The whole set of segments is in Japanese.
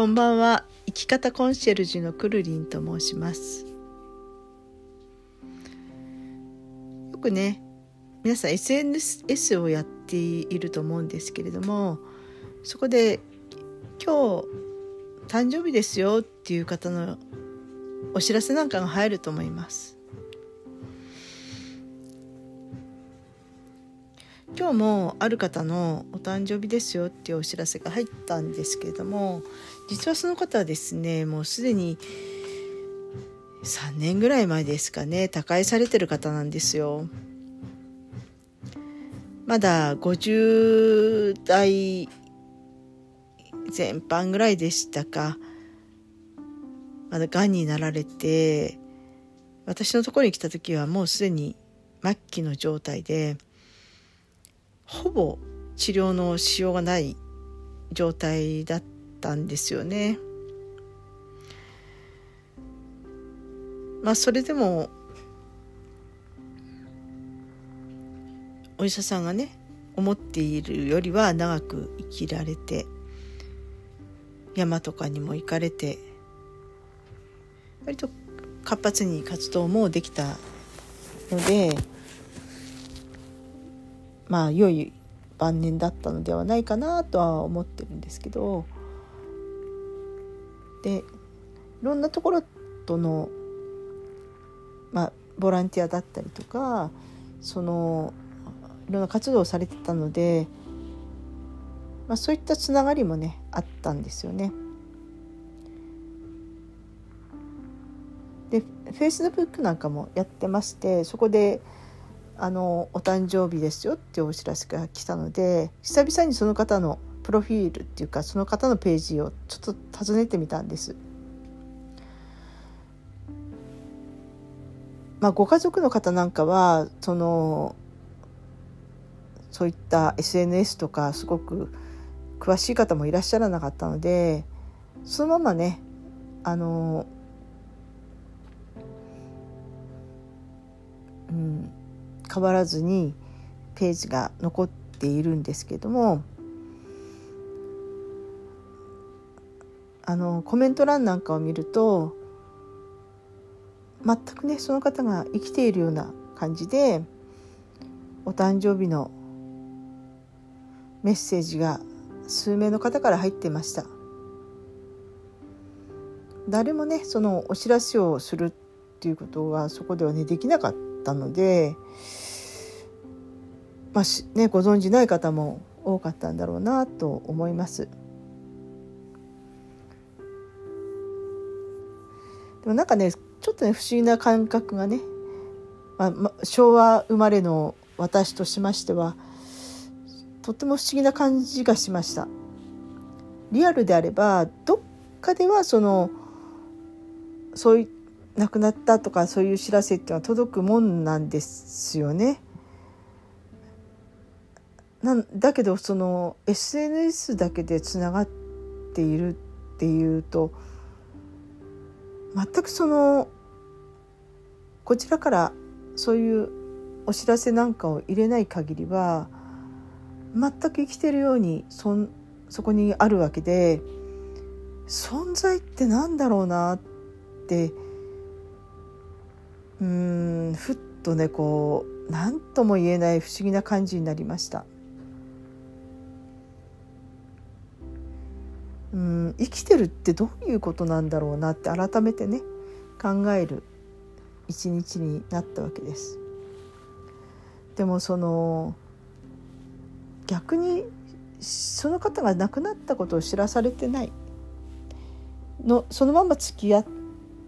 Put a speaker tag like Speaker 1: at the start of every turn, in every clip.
Speaker 1: こんばんは。生き方コンシェルジュのくるりんと申します。よくね皆さん SNS をやっていると思うんですけれどもそこで今日誕生日ですよっていう方のお知らせなんかが入ると思います。今日もある方のお誕生日ですよっていうお知らせが入ったんですけれども実はその方はですねもうすでに3年ぐらい前ですかね他界されてる方なんですよ。まだ50代前半ぐらいでしたかまだがんになられて私のところに来た時はもうすでに末期の状態でほぼ治療のしようがない状態だったんですよね。まあそれでもお医者さんがね思っているよりは長く生きられて山とかにも行かれて割と活発に活動もできたのでまあ良い晩年だったのではないかなとは思ってるんですけどでいろんなところとのまあボランティアだったりとかそのいろんな活動をされてたので、まあ、そういったつながりもねあったんですよね。でフェイスブックなんかもやってましてそこであのお誕生日ですよってお知らせが来たので久々にその方のプロフィールっていうかその方のページをちょっと訪ねてみたんです。まあ、ご家族の方なんかはそのそういった SNS とかすごく詳しい方もいらっしゃらなかったのでそのままねあのうん変わらずにページが残っているんですけどもあのコメント欄なんかを見ると全くねその方が生きているような感じでお誕生日のメッセージが数名の方から入ってました。誰もねそのお知らせをするっていうことはそこではねできなかったのでまあねご存じない方も多かったんだろうなと思います。でもなんかねちょっとね不思議な感覚がね、まあ、ま、昭和生まれの私としましてはとっても不思議な感じがしました。リアルであればどっかではそのそうい亡くなったとかそういう知らせっていうのは届くもんなんですよね。なんだけどその SNS だけでつながっているっていうと全くそのこちらからそういうお知らせなんかを入れない限りは全く生きてるようにそんそこにあるわけで存在って何だろうなってうんふっとねこう何とも言えない不思議な感じになりました。うん生きてるってどういうことなんだろうなって改めてね考える一日になったわけです。でもその逆にその方が亡くなったことを知らされてないのそのまま付き合い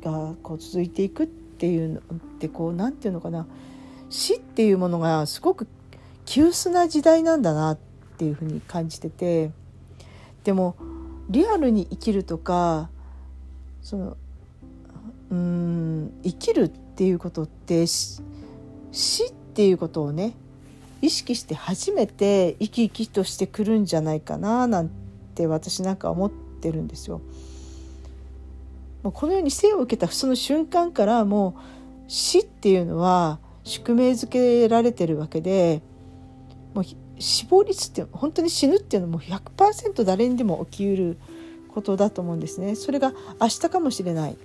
Speaker 1: がこう続いていくっていうのってこう何て言うのかな死っていうものがすごく急須な時代なんだなっていうふうに感じててでもリアルに生きるとかそのうん生きるっていうことって死っていうことをね意識して初めて生き生きとしてくるんじゃないかななんて私なんか思ってるんですよ。もうこのように生を受けたその瞬間からもう死っていうのは宿命づけられてるわけでもう死亡率って本当に死ぬっていうのも100%誰にでも起きうることだと思うんですね。それが明日かもしれない。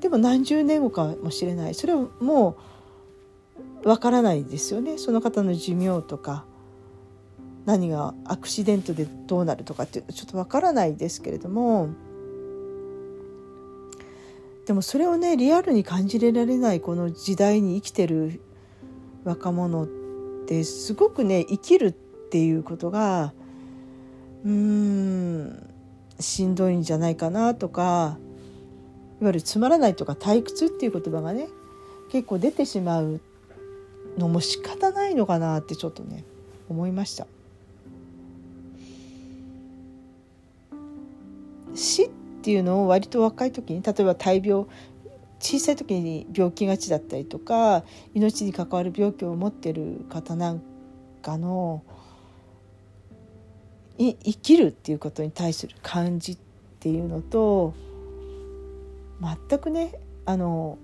Speaker 1: でも何十年後かもしれない。それはもうわからないですよね。その方の寿命とか何がアクシデントでどうなるとかってちょっとわからないですけれども。でもそれをねリアルに感じられないこの時代に生きてる若者ってすごくね生きるっていうことがうーんしんどいんじゃないかなとかいわゆるつまらないとか退屈っていう言葉がね結構出てしまうのも仕方ないのかなってちょっとね思いました。死っていうのを割と若い時に例えば大病小さい時に病気がちだったりとか命に関わる病気を持ってる方なんかの生きるっていうことに対する感じっていうのと全くねあの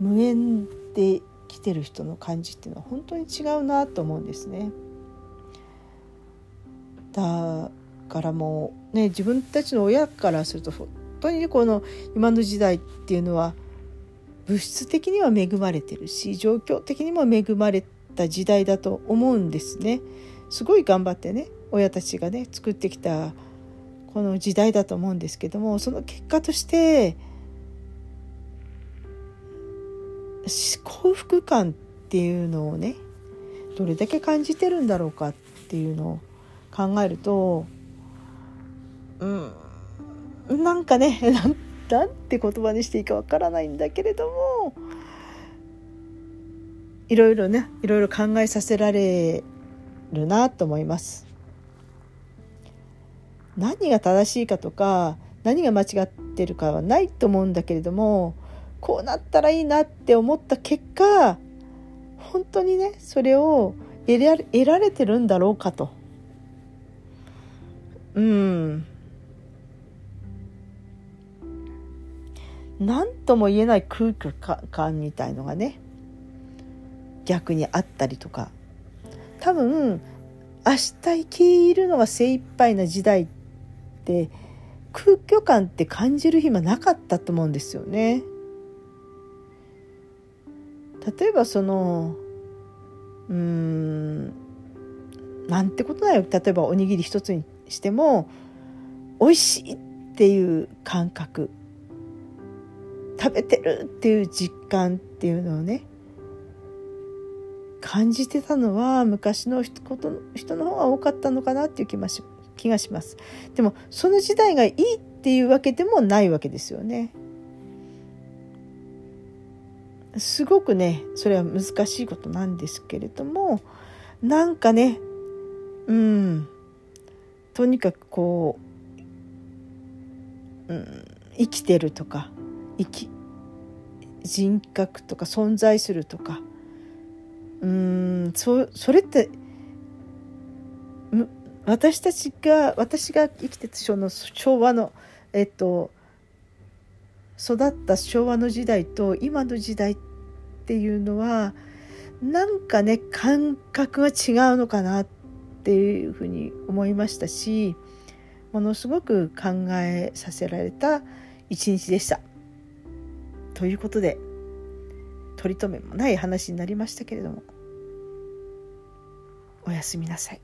Speaker 1: 無縁で来てる人の感じっていうのは本当に違うなと思うんですね。だからもうね自分たちの親からすると本当にこの今の時代っていうのは物質的には恵まれてるし状況的にも恵まれた時代だと思うんですね。すごい頑張ってね親たちがね作ってきたこの時代だと思うんですけどもその結果として幸福感っていうのをねどれだけ感じてるんだろうかっていうのを考えるとうんなんかね なんて言葉にしていいかわからないんだけれどもいろいろねいろいろ考えさせられるなと思います。何が正しいかとか何が間違ってるかはないと思うんだけれどもこうなったらいいなって思った結果本当にねそれを得ら得られてるんだろうかと。うん何とも言えない空気感みたいのがね逆にあったりとか。多分明日生きるのが精一杯な時代って空虚感って感じる暇なかったと思うんですよね。例えばそのうんなんてことだよ。例えばおにぎり一つにしても美味しいっていう感覚。食べてるっていう実感っていうのをね感じてたのは昔の人人の方が多かったのかなっていう気がし気がします。でもその時代がいいっていうわけでもないわけですよね。すごくねそれは難しいことなんですけれどもなんかねうんとにかくこう、うん、生きてるとか生き人格とか存在するとかうんそそれって私たちが私が生きてたその昭和のえっと育った昭和の時代と今の時代っていうのはなんかね感覚が違うのかなっていうふうに思いましたしものすごく考えさせられた一日でした。ということで取り留めもない話になりましたけれどもおやすみなさい。